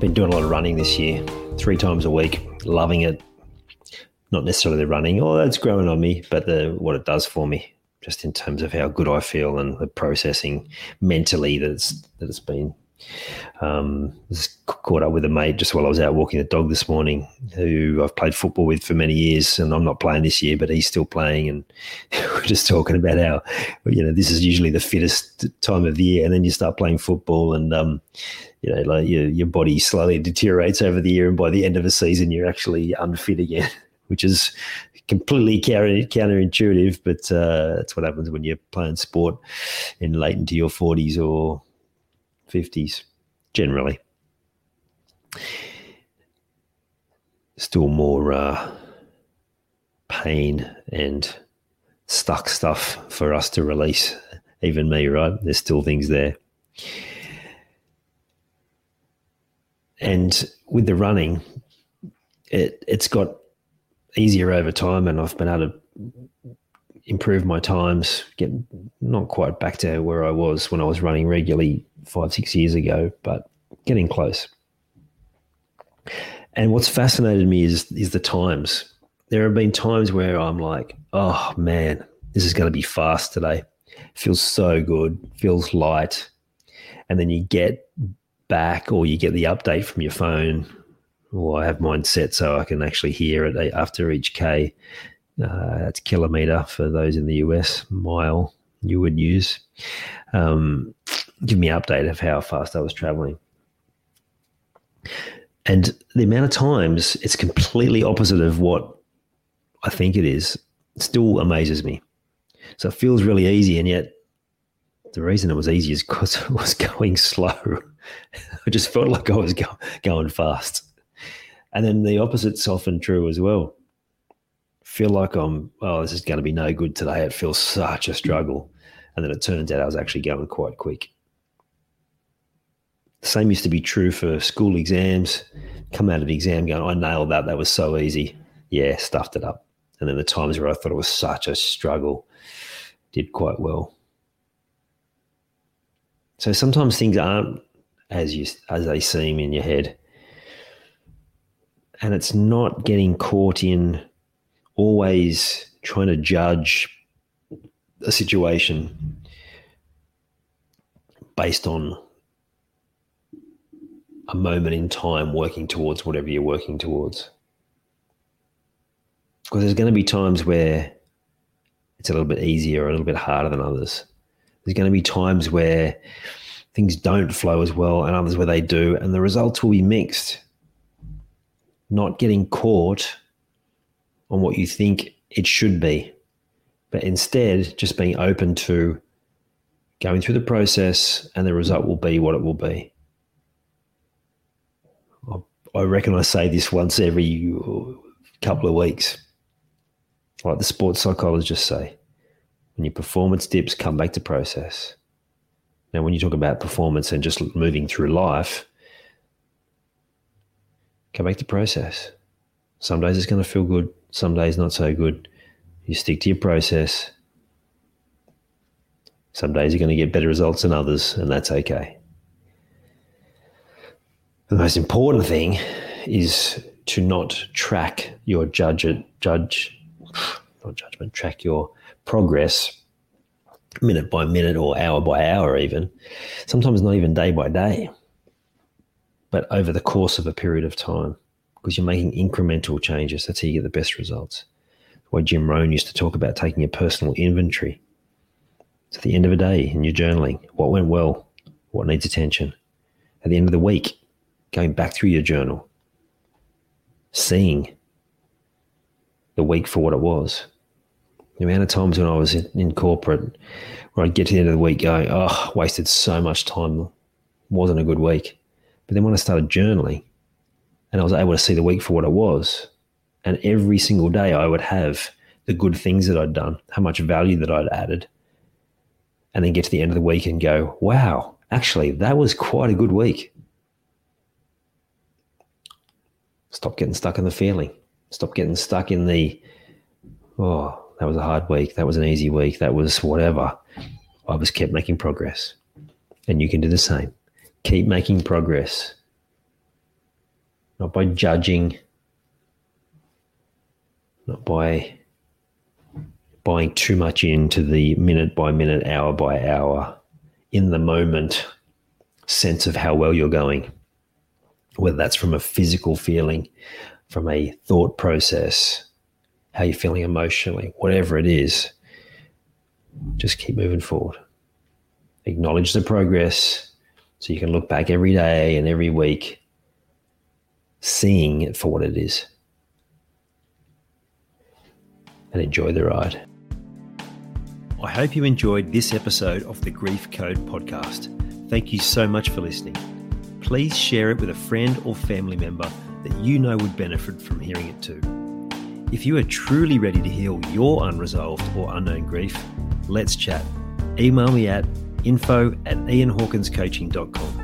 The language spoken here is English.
Been doing a lot of running this year, three times a week, loving it. Not necessarily the running, oh, it's growing on me, but the what it does for me, just in terms of how good I feel and the processing mentally that it's that it's been. Um, just caught up with a mate just while I was out walking the dog this morning, who I've played football with for many years, and I'm not playing this year, but he's still playing, and we're just talking about how you know this is usually the fittest time of the year, and then you start playing football, and um, you know, like your your body slowly deteriorates over the year, and by the end of a season, you're actually unfit again, which is completely counter, counterintuitive. But uh, that's what happens when you're playing sport in late into your 40s or 50s, generally. Still more uh, pain and stuck stuff for us to release. Even me, right? There's still things there. And with the running, it it's got easier over time, and I've been able to improve my times, get not quite back to where I was when I was running regularly five, six years ago, but getting close. And what's fascinated me is is the times. There have been times where I'm like, oh man, this is going to be fast today. Feels so good, feels light. And then you get back or you get the update from your phone or I have mine set so I can actually hear it after each K. Uh, that's kilometer for those in the US, mile you would use. Um, give me an update of how fast I was traveling. And the amount of times it's completely opposite of what I think it is still amazes me. So it feels really easy, and yet the reason it was easy is because I was going slow. I just felt like I was go- going fast. And then the opposite's often true as well. Feel like I'm, oh, this is going to be no good today. It feels such a struggle. And then it turns out I was actually going quite quick. The same used to be true for school exams. Come out of the exam going, I nailed that. That was so easy. Yeah, stuffed it up. And then the times where I thought it was such a struggle, did quite well. So sometimes things aren't as you as they seem in your head. And it's not getting caught in always trying to judge a situation based on a moment in time working towards whatever you're working towards. Because there's going to be times where it's a little bit easier or a little bit harder than others. There's going to be times where things don't flow as well and others where they do, and the results will be mixed. Not getting caught on what you think it should be, but instead just being open to going through the process and the result will be what it will be. I reckon I say this once every couple of weeks. Like the sports psychologists say, when your performance dips, come back to process. Now, when you talk about performance and just moving through life, come back to process. Some days it's going to feel good, some days not so good. You stick to your process. Some days you're going to get better results than others, and that's okay. The most important thing is to not track your judge, judge, not judgment, track your progress minute by minute or hour by hour, even, sometimes not even day by day, but over the course of a period of time. Because you're making incremental changes. That's how you get the best results. Why Jim Rohn used to talk about taking a personal inventory. At the end of a day in your journaling. What went well? What needs attention? At the end of the week, going back through your journal, seeing the week for what it was. The amount of times when I was in, in corporate where I'd get to the end of the week going, oh, wasted so much time, wasn't a good week. But then when I started journaling, and I was able to see the week for what it was. And every single day I would have the good things that I'd done, how much value that I'd added, and then get to the end of the week and go, wow, actually, that was quite a good week. Stop getting stuck in the feeling. Stop getting stuck in the, oh, that was a hard week. That was an easy week. That was whatever. I was kept making progress. And you can do the same. Keep making progress not by judging, not by buying too much into the minute by minute, hour by hour, in the moment sense of how well you're going, whether that's from a physical feeling, from a thought process, how you're feeling emotionally, whatever it is, just keep moving forward. Acknowledge the progress so you can look back every day and every week seeing it for what it is. And enjoy the ride. I hope you enjoyed this episode of the Grief Code podcast. Thank you so much for listening. Please share it with a friend or family member that you know would benefit from hearing it too. If you are truly ready to heal your unresolved or unknown grief, let's chat. Email me at info at ianhawkinscoaching.com.